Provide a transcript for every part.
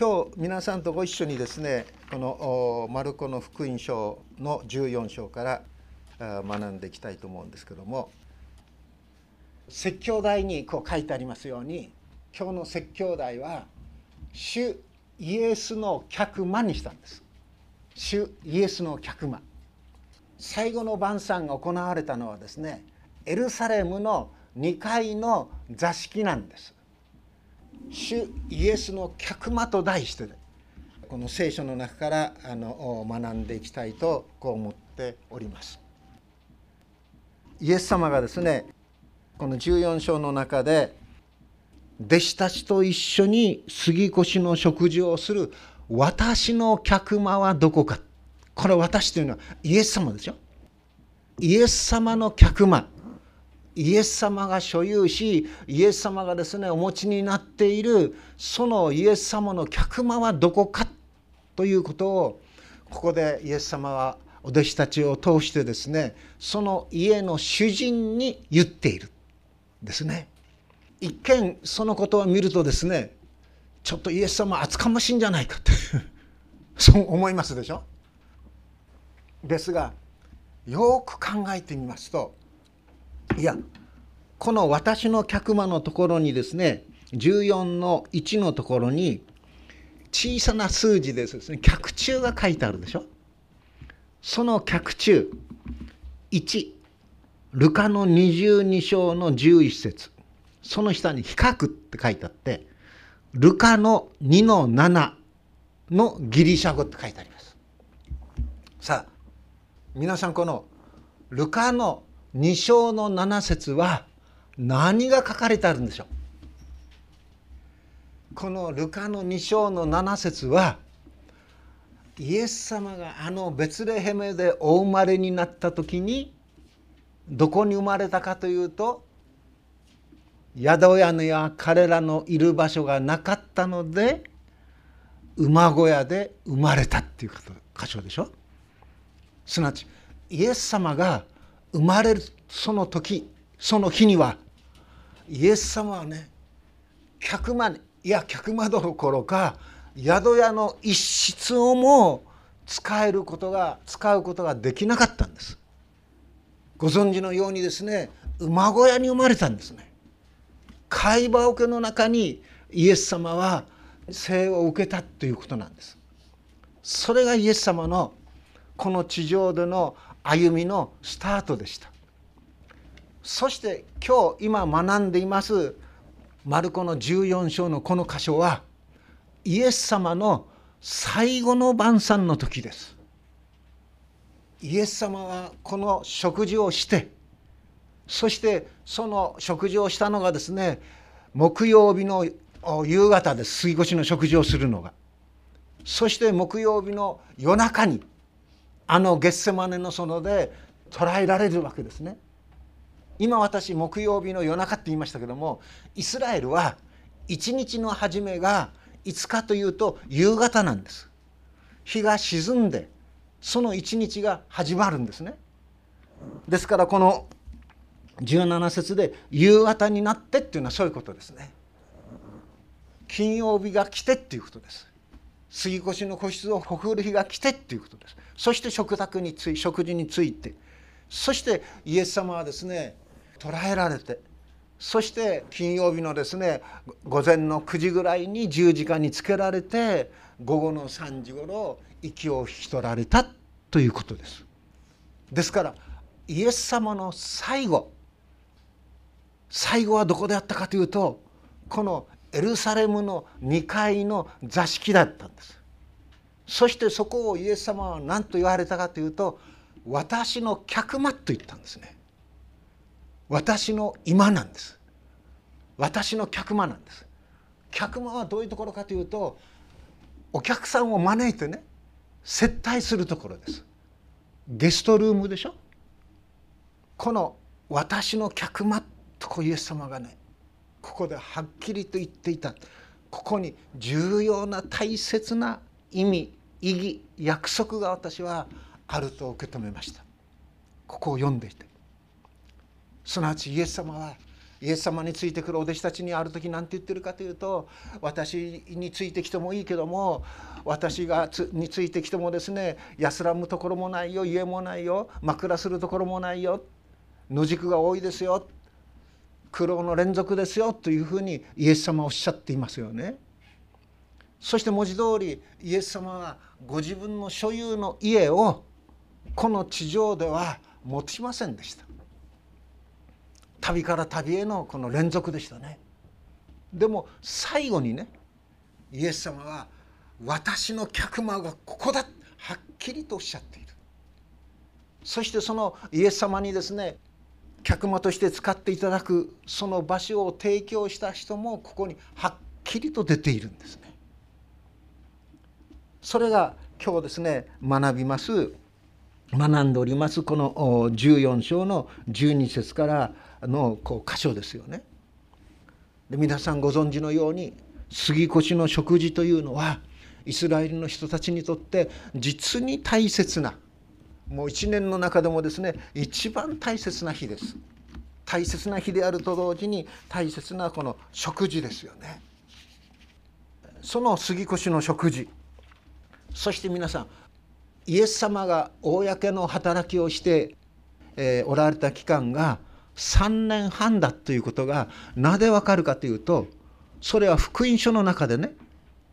今日皆さんとご一緒にですねこのマルコの福音書の14章から学んでいきたいと思うんですけども説教題にこう書いてありますように今日の説教題は「主イエスの客間」にしたんです。主イエスの客間最後の晩餐が行われたのはですねエルサレムの2階の座敷なんです主イエスの客間と題してこの聖書の中からあの学んでいきたいとこう思っております。イエス様がですねこの14章の中で弟子たちと一緒に杉越の食事をする私の客間はどこか。これ私というのはイエス様ですよ。イエス様の客間。イエス様が所有しイエス様がですねお持ちになっているそのイエス様の客間はどこかということをここでイエス様はお弟子たちを通してですねその家の主人に言っているですね。一見そのことを見るとですねちょっとイエス様厚かましいんじゃないかって そう思いますでしょ？ですがよく考えてみますといやこの私の客間のところにですね14の1のところに小さな数字でですね。客中が書いてあるでしょ？その客中1ルカの22章の11節。その下に比較って書いてあってルカの2の7のギリシャ語って書いてあります。さあ皆さんこのルカの2章の7節は何が書かれてあるんでしょう？このルカの2章の7節はイエス様があのベツレヘメでお生まれになった時にどこに生まれたかというと宿屋や彼らのいる場所がなかったので馬小屋で生まれたっていう箇所でしょ？すなわちイエス様が生まれるその時その日にはイエス様はね客間いや客間どころか宿屋の一室をも使えることが使うことができなかったんです。ご存知のようにですね馬小屋に生まれたんですね。貝羽桶の中にイエス様は生を受けたということなんです。それがイエス様のこの地上での歩みのスタートでした。そして今日今学んでいますマルコの14章のこの箇所はイエス様の最後の晩餐の時です。イエス様はこの食事をしてそしてその食事をしたのがですね木曜日の夕方です。杉越の食事をするのが。そして木曜日の夜中にあのゲッセマネの園で捉えられるわけですね。今私木曜日の夜中って言いましたけどもイスラエルは一日の初めがいつかというと夕方なんです。日が沈んでその一日が始まるんですね。ですからこの17節で夕方になってっていうのはそういうことですね。金曜日が来てっていうことです。杉越の個室をほふる日が来てっていうことです。そして食卓につい食事について。そしてイエス様はですね捕らえられて。そして金曜日のですね午前の9時ぐらいに十字架につけられて午後の3時ごろ息を引き取られたということです。ですからイエス様の最後。最後はどこであったかというとこのエルサレムの2階の座敷だったんです。そしてそこをイエス様は何と言われたかというと私の客間と言ったんですね。私の今なんです。私の客間なんです。客間はどういうところかというとお客さんを招いてね接待するところです。ゲストルームでしょ？この私の客間とこイエス様がねここではっきりと言っていた。ここに重要な大切な意味意義約束が私はあると受け止めました。ここを読んでいて。すなわちイエス様はイエス様についてくるお弟子たちにある時何て言ってるかというと私についてきてもいいけども私がつについてきてもですね安らむところもないよ家もないよ枕するところもないよ野宿が多いですよ。苦労の連続ですよというふうにイエス様はおっしゃっていますよね。そして文字通りイエス様はご自分の所有の家をこの地上では持ちませんでした。旅から旅へのこの連続でしたね。でも最後にねイエス様は「私の客間がここだ」はっきりとおっしゃっている。そしてそのイエス様にですね客間として使っていただくその場所を提供した人もここにはっきりと出ているんですね。それが今日ですね学びます学んでおりますこの14章の12節からのこう箇所ですよね。で皆さんご存知のように杉越の食事というのはイスラエルの人たちにとって実に大切なもう一年の中でもですね一番大切な日です。大切な日であると同時に大切なこの食事ですよね。その杉越の食事そして皆さんイエス様が公の働きをして、え、おられた期間が3年半だということがなぜわかるかというとそれは福音書の中でね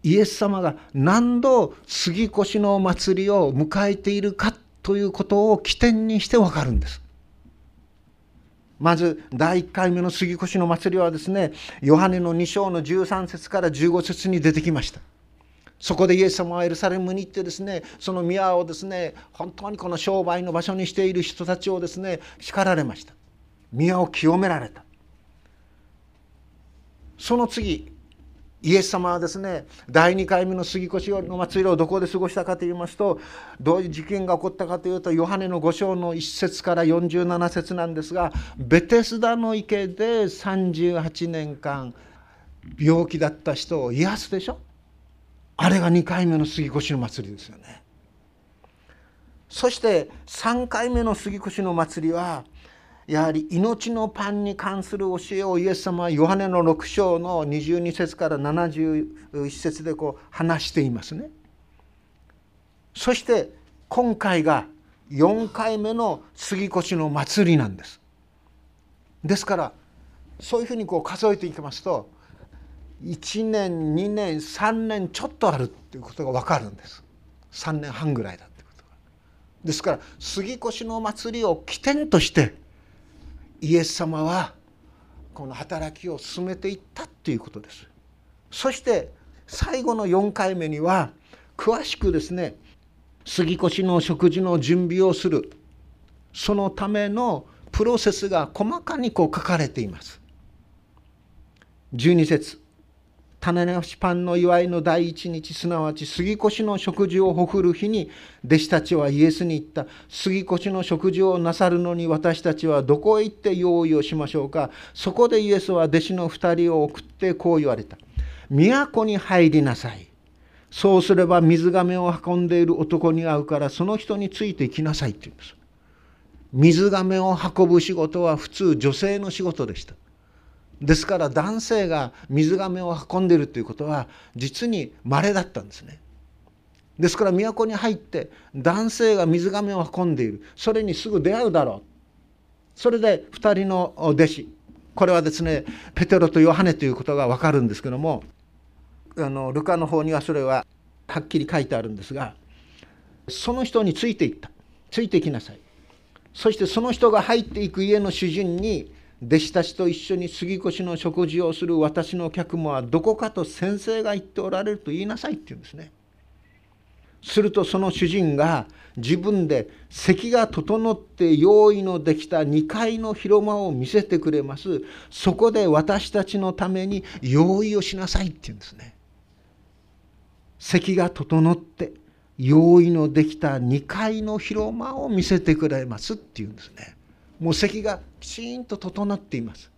イエス様が何度杉越の祭りを迎えているかということを起点にしてわかるんです。まず第1回目の杉越の祭りはですねヨハネの2章の13節から15節に出てきました。そこでイエス様はエルサレムに行ってですねその宮をですね本当にこの商売の場所にしている人たちをですね叱られました宮を清められたその次イエス様はですね第2回目の杉越の祭りをどこで過ごしたかといいますとどういう事件が起こったかというとヨハネの5章の1節から47節なんですがベテスダの池で38年間病気だった人を癒すでしょ？あれが2回目の杉越の祭りですよね。そして3回目の杉越の祭りはやはり命のパンに関する教えをイエス様はヨハネの6章の22節から71節でこう話していますね。そして今回が4回目の杉越の祭りなんです。ですからそういうふうにこう数えていきますと1年2年3年ちょっとあるっていうことが分かるんです3年半ぐらいだってことがですから杉越の祭りを起点としてイエス様はこの働きを進めていったっていうことです。そして最後の4回目には詳しくですね杉越の食事の準備をする。そのためのプロセスが細かにこう書かれています。12節。種なしパンの祝いの第一日すなわち杉越の食事をほふる日に弟子たちはイエスに言った。杉越の食事をなさるのに私たちはどこへ行って用意をしましょうか。そこでイエスは弟子の2人を送ってこう言われた。都に入りなさい。そうすれば水がめを運んでいる男に会うからその人について行きなさいって言うんです。水がめを運ぶ仕事は普通女性の仕事でした。ですから男性が水がを運んでいるということは実に稀だったんですね。ですから都に入って男性が水がめを運んでいる。それにすぐ出会うだろう。それで2人の弟子。これはですねペテロとヨハネということが分かるんですけどもあのルカの方にはそれははっきり書いてあるんですがその人についていった。ついていきなさい。そしてその人が入っていく家の主人に弟子たちと一緒に杉越の食事をする私の客もはどこかと先生が言っておられると言いなさいって言うんですね。するとその主人が自分で席が整って用意のできた2階の広間を見せてくれます。そこで私たちのために用意をしなさいって言うんですね。席が整って用意のできた2階の広間を見せてくれますって言うんですね。もう席がきちんと整っています。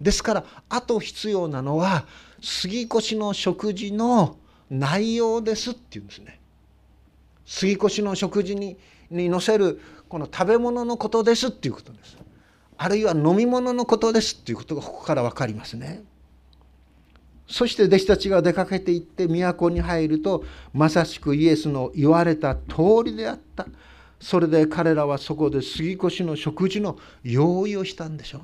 ですからあと必要なのは杉越の食事の内容ですっていうんですね。杉越の食事にに載せるこの食べ物のことですっていうことです。あるいは飲み物のことですっていうことがここから分かりますね。そして弟子たちが出かけていって都に入るとまさしくイエスの言われた通りであった。それで彼らはそこで杉越の食事の用意をしたんでしょう。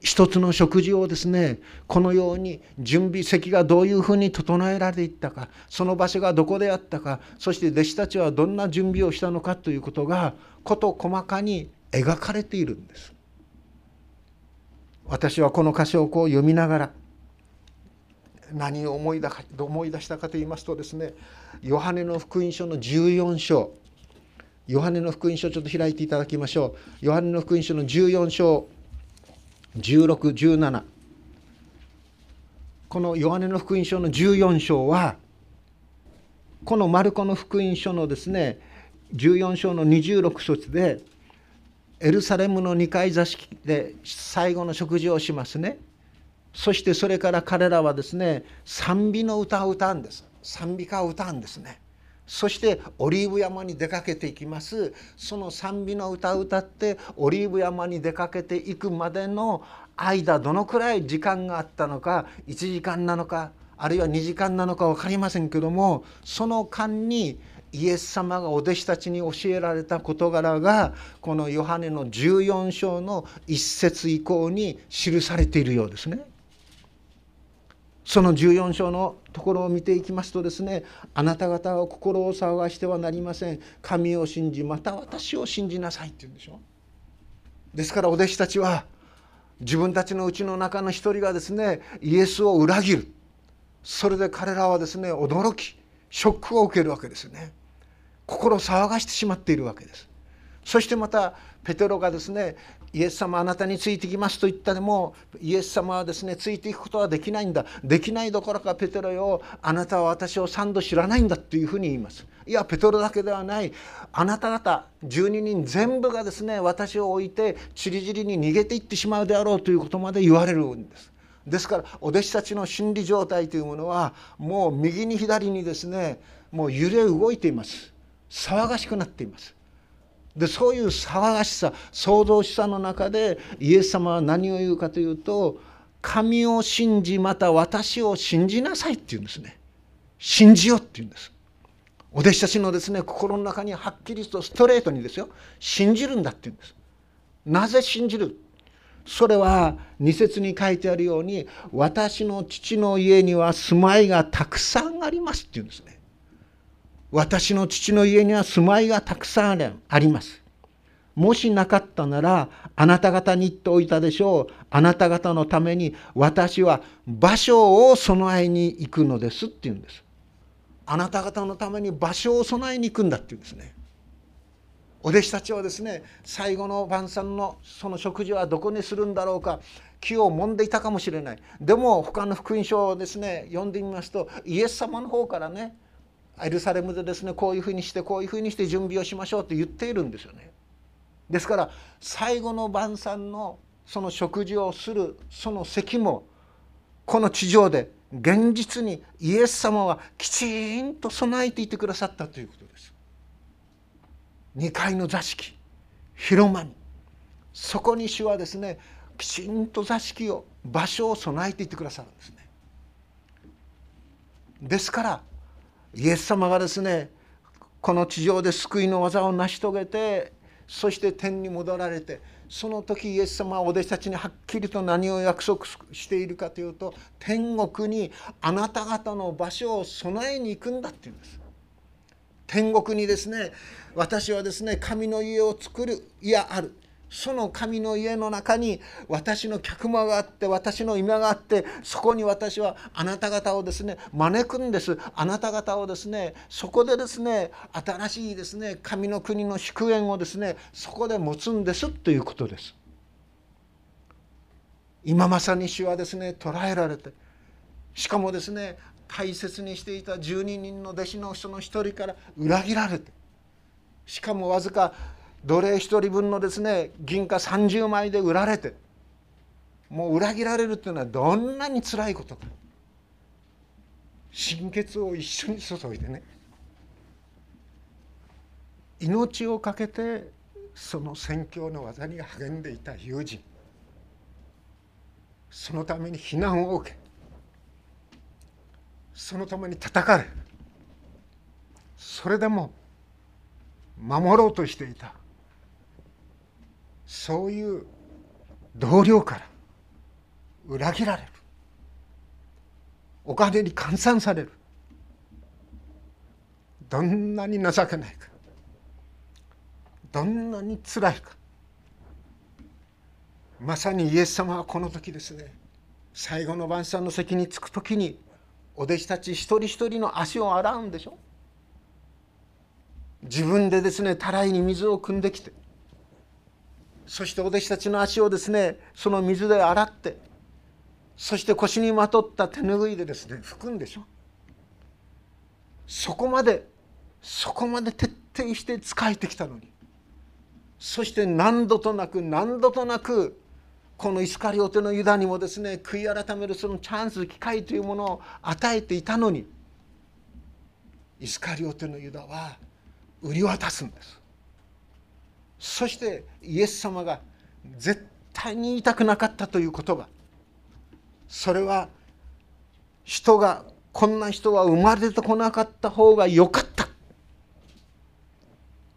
一つの食事をですねこのように準備席がどういうふうに整えられていったかその場所がどこであったかそして弟子たちはどんな準備をしたのかということが事細かに描かれているんです。私はこの箇所をこう読みながら何を思い思い出したかと言いますとですねヨハネの福音書の14章ヨハネの福音書ちょっと開いていただきましょう。ヨハネの福音書の14章1617このヨハネの福音書の14章はこのマルコの福音書のですね14章の26節でエルサレムの2階座敷で最後の食事をしますね。そしてそれから彼らはですね賛美の歌を歌うんです。賛美歌を歌うんですね。そしてオリーブ山に出かけていきますその賛美の歌を歌ってオリーブ山に出かけていくまでの間どのくらい時間があったのか1時間なのかあるいは2時間なのか分かりませんけどもその間にイエス様がお弟子たちに教えられた事柄がこのヨハネの14章の1節以降に記されているようですね。その14章のところを見ていきますとですねあなた方は心を騒がしてはなりません。神を信じまた私を信じなさいって言うんでしょ。ですからお弟子たちは自分たちのうちの中の一人がですねイエスを裏切る。それで彼らはですね驚きショックを受けるわけですよね。心を騒がしてしまっているわけです。そしてまたペテロがですねイエス様あなたについてきますと言ったでもイエス様はですねついていくことはできないんだ。できないどころかペテロよあなたは私を3度知らないんだっていうふうに言います。いやペテロだけではない。あなた方12人全部がですね私を置いてちりぢりに逃げていってしまうであろうということまで言われるんです。ですからお弟子たちの心理状態というものはもう右に左にですねもう揺れ動いています。騒がしくなっています。でそういう騒がしさ創造しさの中でイエス様は何を言うかというと神を信じまた私を信じなさいって言うんですね。信じよって言うんです。お弟子たちのですね心の中にはっきりとストレートにですよ信じるんだって言うんです。なぜ信じる？それは二節に書いてあるように私の父の家には住まいがたくさんありますって言うんですね。私の父の家には住まいがたくさんあります。もしなかったならあなた方に言っておいたでしょう。あなた方のために私は場所を備えに行くのですって言うんです。あなた方のために場所を備えに行くんだって言うんですね。お弟子たちはですね最後の晩餐のその食事はどこにするんだろうか気をもんでいたかもしれないでも他の福音書をですね読んでみますとイエス様の方からねエルサレムでですねこういうふうにしてこういうふうにして準備をしましょうと言っているんですよね。ですから最後の晩餐のその食事をするその席もこの地上で現実にイエス様はきちんと備えていてくださったということです。2階の座敷広間にそこに主はですねきちんと座敷を場所を備えていってくださるんですね。ですからイエス様がですねこの地上で救いの技を成し遂げてそして天に戻られてその時イエス様はお弟子たちにはっきりと何を約束しているかというと天国にあなた方の場所を備えに行くんだって言うんです。天国にですね私はですね神の家を作るいやあるその神の家の中に私の客間があって私の今があってそこに私はあなた方をですね招くんですあなた方をですねそこでですね新しいですね神の国の祝宴をですねそこで持つんですということです。今まさに主はですね捕らえられてしかもですね大切にしていた12人の弟子の人の一人から裏切られてしかもわずか奴隷1人分のですね銀貨30枚で売られてもう裏切られるっていうのはどんなにつらいことか。心血を一緒に注いでね。命を懸けてその宣教の技に励んでいた友人。そのために避難を受けそのために叩かれそれでも守ろうとしていた。そういう同僚から裏切られる。お金に換算される。どんなに情けないか。どんなにつらいか。まさにイエス様はこの時ですね最後の晩餐の席に着く時にお弟子たち一人一人の足を洗うんでしょ。自分でですねたらいに水を汲んできてそしてお弟子たちの足をですねその水で洗ってそして腰にまとった手ぬぐいでですね拭くんでしょ。そこまでそこまで徹底して仕えてきたのにそして何度となく何度となくこのイスカリオテのユダにもですね悔い改めるそのチャンス機会というものを与えていたのにイスカリオテのユダは売り渡すんです。そしてイエス様が絶対に言いたくなかったという言葉。それは人がこんな人は生まれてこなかった方がよかった。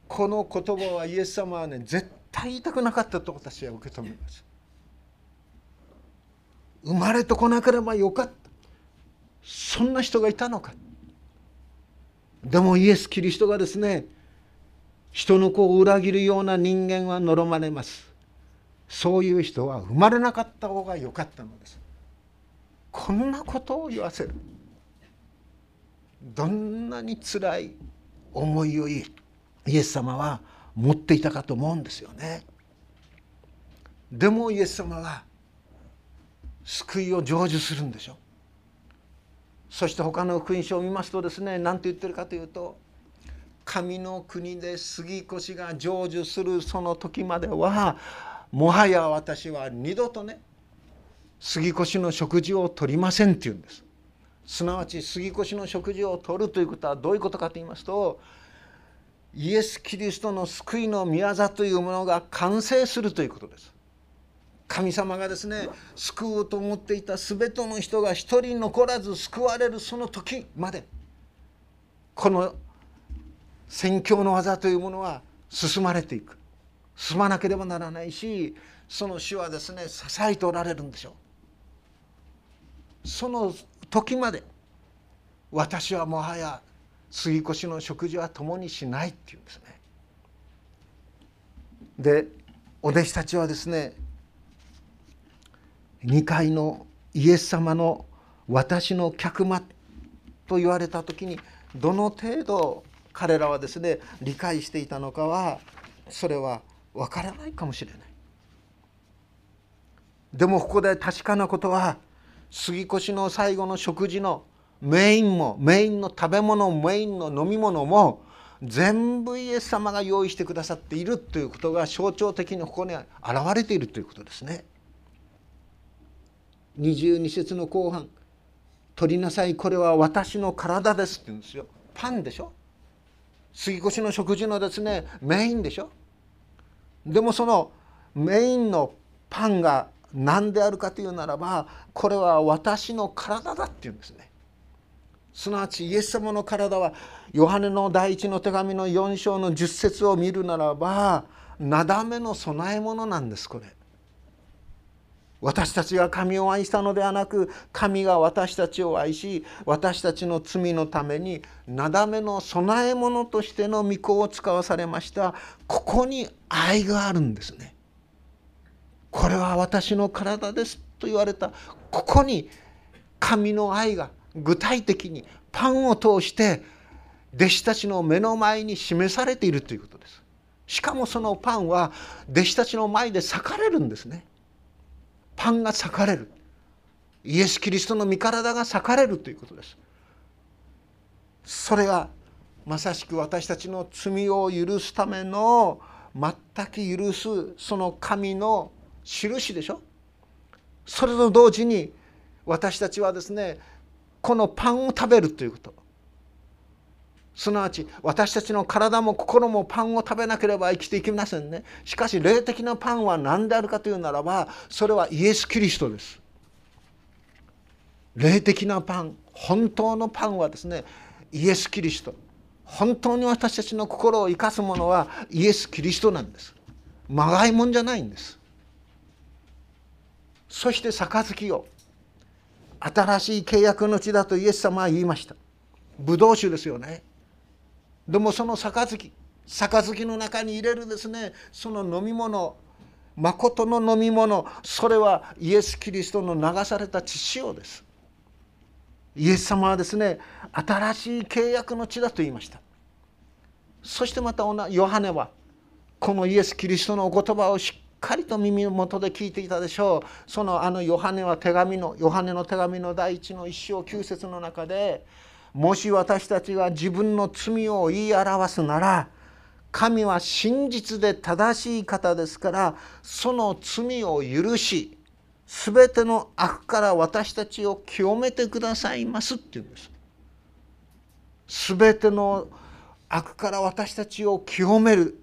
この言葉はイエス様はね絶対言いたくなかったと私は受け止めます。生まれてこなければよかった。そんな人がいたのか。でもイエス・キリストがですね人の子を裏切るような人間は呪まれます。そういう人は生まれなかった方が良かったのです。こんなことを言わせる。どんなにつらい思いをイエス様は持っていたかと思うんですよね。でもイエス様は救いを成就するんでしょ。そして他の福音書を見ますとですね何て言ってるかというと神の国で杉越が成就するその時まではもはや私は二度とね杉越の食事を取りませんって言うんです。すなわち杉越の食事を取るということはどういうことかと言いますとイエス・キリストの救いの宮座というものが完成するということです。神様がですね救おうと思っていた全ての人が一人残らず救われるその時までこの宣教の技というものは進まれていく。進まなければならないしその主はですね支えておられるんでしょう。その時まで私はもはや杉越の食事は共にしないっていうんですね。でお弟子たちはですね2階のイエス様の私の客間と言われた時にどの程度彼らはですね理解していたのかはそれは分からないかもしれないでもここで確かなことは杉越の最後の食事のメインもメインの食べ物メインの飲み物も全部イエス様が用意してくださっているということが象徴的にここに現れているということですね。22節の後半「取りなさいこれは私の体です」って言うんですよ。パンでしょ？杉越の食事のですねメインでしょ？でもそのメインのパンが何であるかというならばこれは私の体だっていうんですね。すなわちイエス様の体はヨハネの第一の手紙の4章の10節を見るならばなだめの供え物なんですこれ。私たちが神を愛したのではなく神が私たちを愛し私たちの罪のためになだめの供え物としての御子を使わされましたここに愛があるんですね。これは私の体ですと言われたここに神の愛が具体的にパンを通して弟子たちの目の前に示されているということです。しかもそのパンは弟子たちの前で裂かれるんですね。パンが裂かれる。イエス・キリストの身体が裂かれるということです。それがまさしく私たちの罪を許すための全く許すその神の印でしょ。それと同時に私たちはですねこのパンを食べるということ。すなわち私たちの体も心もパンを食べなければ生きていけませんね。しかし霊的なパンは何であるかというならばそれはイエス・キリストです。霊的なパン本当のパンはですねイエス・キリスト。本当に私たちの心を生かすものはイエス・キリストなんです。まがいもんじゃないんです。そして杯を新しい契約の地だとイエス様は言いました。ブドウ酒ですよね。でもその杯杯の中に入れるですねその飲み物誠の飲み物それはイエス・キリストの流された血潮です。イエス様はですね新しい契約の地だと言いました。そしてまたヨハネはこのイエス・キリストのお言葉をしっかりと耳元で聞いていたでしょう。そのあのヨハネは手紙のヨハネの手紙の第一の一章九節の中でもし私たちが自分の罪を言い表すなら神は真実で正しい方ですからその罪を許し全ての悪から私たちを清めてくださいますって言うんです。全ての悪から私たちを清める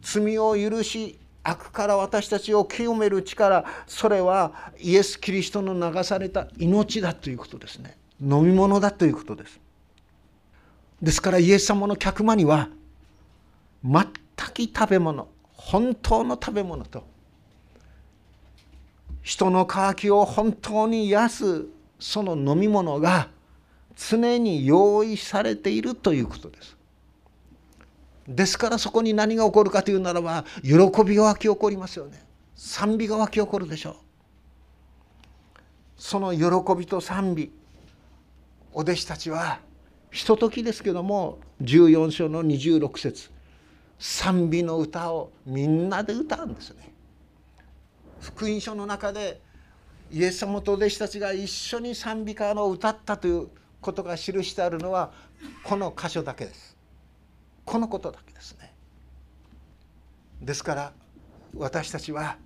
罪を許し悪から私たちを清める力それはイエス・キリストの流された命だということですね。飲み物だということですですからイエス様の客間には全く食べ物本当の食べ物と人の渇きを本当に癒すその飲み物が常に用意されているということです。ですからそこに何が起こるかというならば喜びが湧き起こりますよね。賛美が湧き起こるでしょう。その喜びと賛美お弟子たちはひとときですけども14章の26節賛美の歌をみんなで歌うんですね。福音書の中でイエス様と弟子たちが一緒に賛美歌を歌ったということが記してあるのはこの箇所だけです。このことだけですね。ですから私たちは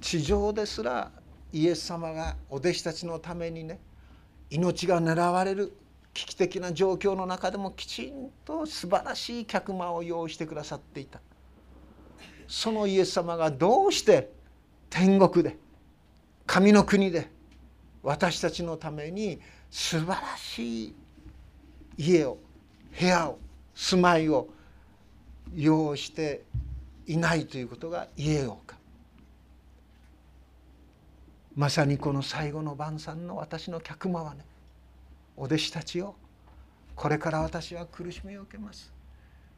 地上ですらイエス様がお弟子たちのためにね命が狙われる危機的な状況の中でもきちんと素晴らしい客間を用意してくださっていた。そのイエス様がどうして天国で神の国で私たちのために素晴らしい家を部屋を住まいを用意していないということが言えようか。まさにこの最後の晩餐の私の客間はねお弟子たちをこれから私は苦しみを受けます。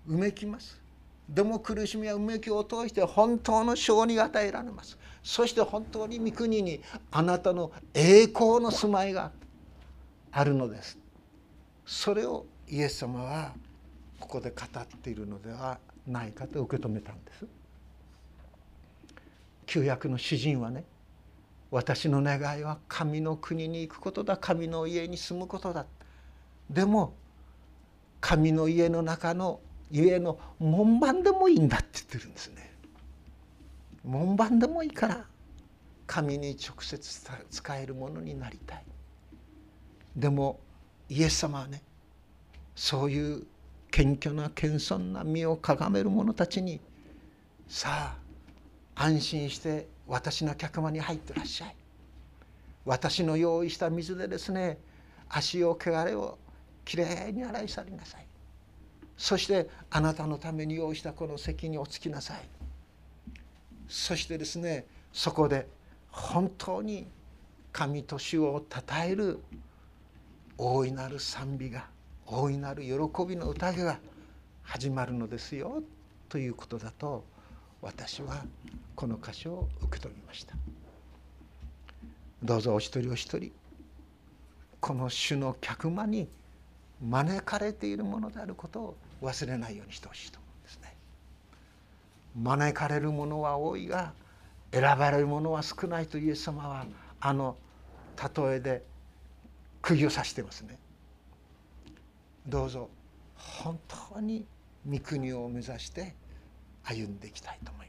うめきます。でも苦しみやうめきを通して本当の勝利が与えられます。そして本当に御国にあなたの栄光の住まいがあるのです。それをイエス様はここで語っているのではないかと受け止めたんです。旧約の詩人はね私の願いは神の国に行くことだ。神の家に住むことだ。でも神の家の中の家の門番でもいいんだって言ってるんですね。門番でもいいから神に直接使えるものになりたい。でもイエス様はねそういう謙虚な謙遜な身をかがめる者たちにさあ安心して私の客間に入ってらっしゃい。私の用意した水でですね足を汚れをきれいに洗い去りなさい。そしてあなたのために用意したこの席におつきなさい。そしてですねそこで本当に神と主をたたえる大いなる賛美が大いなる喜びの宴が始まるのですよということだと私はこの箇所を受け取りました。どうぞお一人お一人この主の客間に招かれているものであることを忘れないようにしてほしいと思うんですね。招かれるものは多いが選ばれるものは少ないとイエス様はあの例えで釘を刺してますね。どうぞ本当に御国を目指して歩んでいきたいと思います。